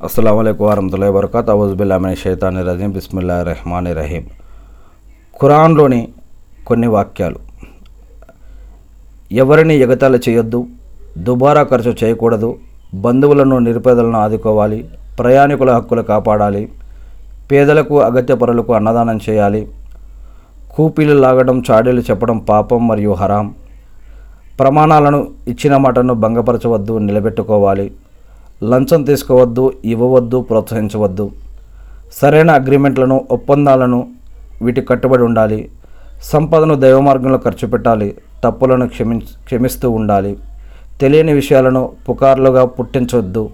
అస్సలం వరహతుల్లా వరకత్ అవుజుబిల్లామిన షైతాని రజీం బిస్మిల్లా రెహమాన్ రహీం ఖురాన్లోని కొన్ని వాక్యాలు. ఎవరిని ఎగతాళి చేయొద్దు దుబారా ఖర్చు చేయకూడదు బంధువులను నిరుపేదలను ఆదుకోవాలి ప్రయాణికుల హక్కులు కాపాడాలి పేదలకు అగత్య పరులకు అన్నదానం చేయాలి కూపీలు లాగడం చాడీలు చెప్పడం పాపం మరియు హరాం ప్రమాణాలను ఇచ్చిన మాటను భంగపరచవద్దు నిలబెట్టుకోవాలి లంచం తీసుకోవద్దు ఇవ్వవద్దు ప్రోత్సహించవద్దు. సరైన అగ్రిమెంట్లను ఒప్పందాలను వీటి కట్టుబడి ఉండాలి. సంపదను దైవ మార్గంలో ఖర్చు పెట్టాలి. తప్పులను క్షమి క్షమిస్తూ ఉండాలి. తెలియని విషయాలను పుకార్లుగా పుట్టించవద్దు.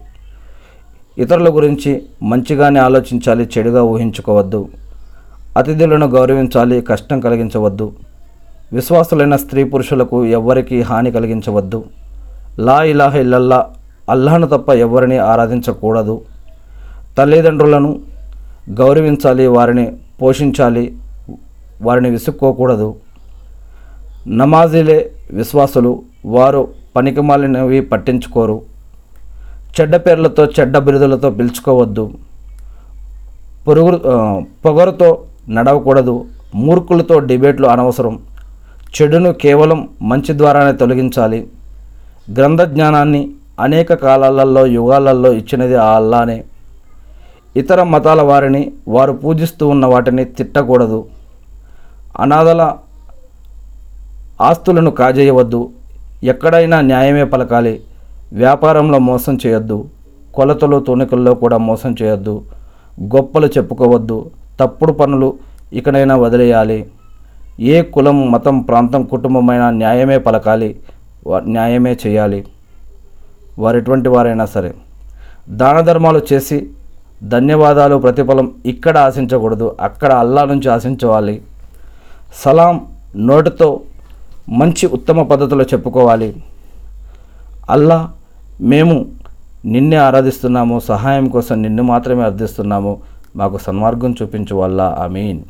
ఇతరుల గురించి మంచిగానే ఆలోచించాలి చెడుగా ఊహించుకోవద్దు. అతిథులను గౌరవించాలి కష్టం కలిగించవద్దు. విశ్వాసులైన స్త్రీ పురుషులకు ఎవ్వరికీ హాని కలిగించవద్దు. లా ఇలాహ ఇల్లల్లా అల్లాహను తప్ప ఎవరిని ఆరాధించకూడదు. తల్లిదండ్రులను గౌరవించాలి వారిని పోషించాలి వారిని విసుక్కోకూడదు. నమాజీలే విశ్వాసులు వారు పనికిమాలినవి పట్టించుకోరు. చెడ్డ పేర్లతో చెడ్డ బిరుదులతో పిలుచుకోవద్దు. పొరుగు పొగరుతో నడవకూడదు. మూర్ఖులతో డిబేట్లు అనవసరం. చెడును కేవలం మంచి ద్వారానే తొలగించాలి. గ్రంథ జ్ఞానాన్ని అనేక కాలాలలో యుగాలలో ఇచ్చినది ఆ అల్లానే. ఇతర మతాల వారిని వారు పూజిస్తూ ఉన్న వాటిని తిట్టకూడదు. అనాథల ఆస్తులను కాజేయవద్దు. ఎక్కడైనా న్యాయమే పలకాలి. వ్యాపారంలో మోసం చేయొద్దు. కొలతలు తుణికల్లో కూడా మోసం చేయొద్దు. గొప్పలు చెప్పుకోవద్దు. తప్పుడు పనులు ఇకనైనా వదిలేయాలి. ఏ కులం మతం ప్రాంతం కుటుంబమైనా న్యాయమే పలకాలి. వా- న్యాయమే చేయాలి. వారు ఎటువంటి వారైనా సరే దాన ధర్మాలు చేసి ధన్యవాదాలు ప్రతిఫలం ఇక్కడ ఆశించకూడదు అక్కడ అల్లా నుంచి ఆశించవాలి. సలాం నోటితో మంచి ఉత్తమ పద్ధతిలో చెప్పుకోవాలి. అల్లా మేము నిన్నే ఆరాధిస్తున్నాము సహాయం కోసం నిన్ను మాత్రమే అర్థిస్తున్నాము మాకు సన్మార్గం చూపించు వల్ల ఆమీన్.